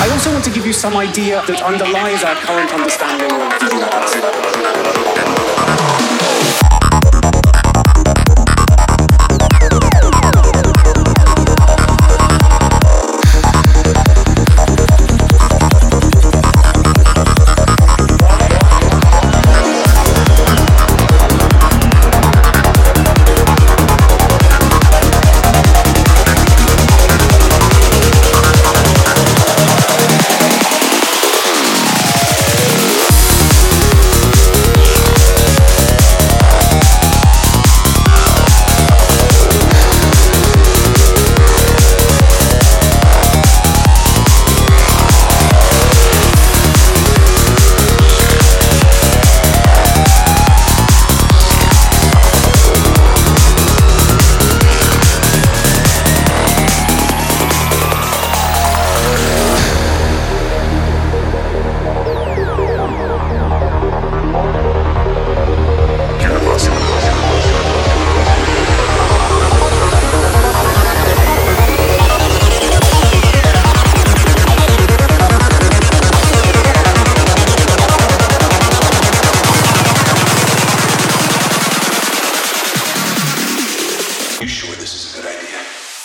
I also want to give you some idea that underlies our current understanding of the universe.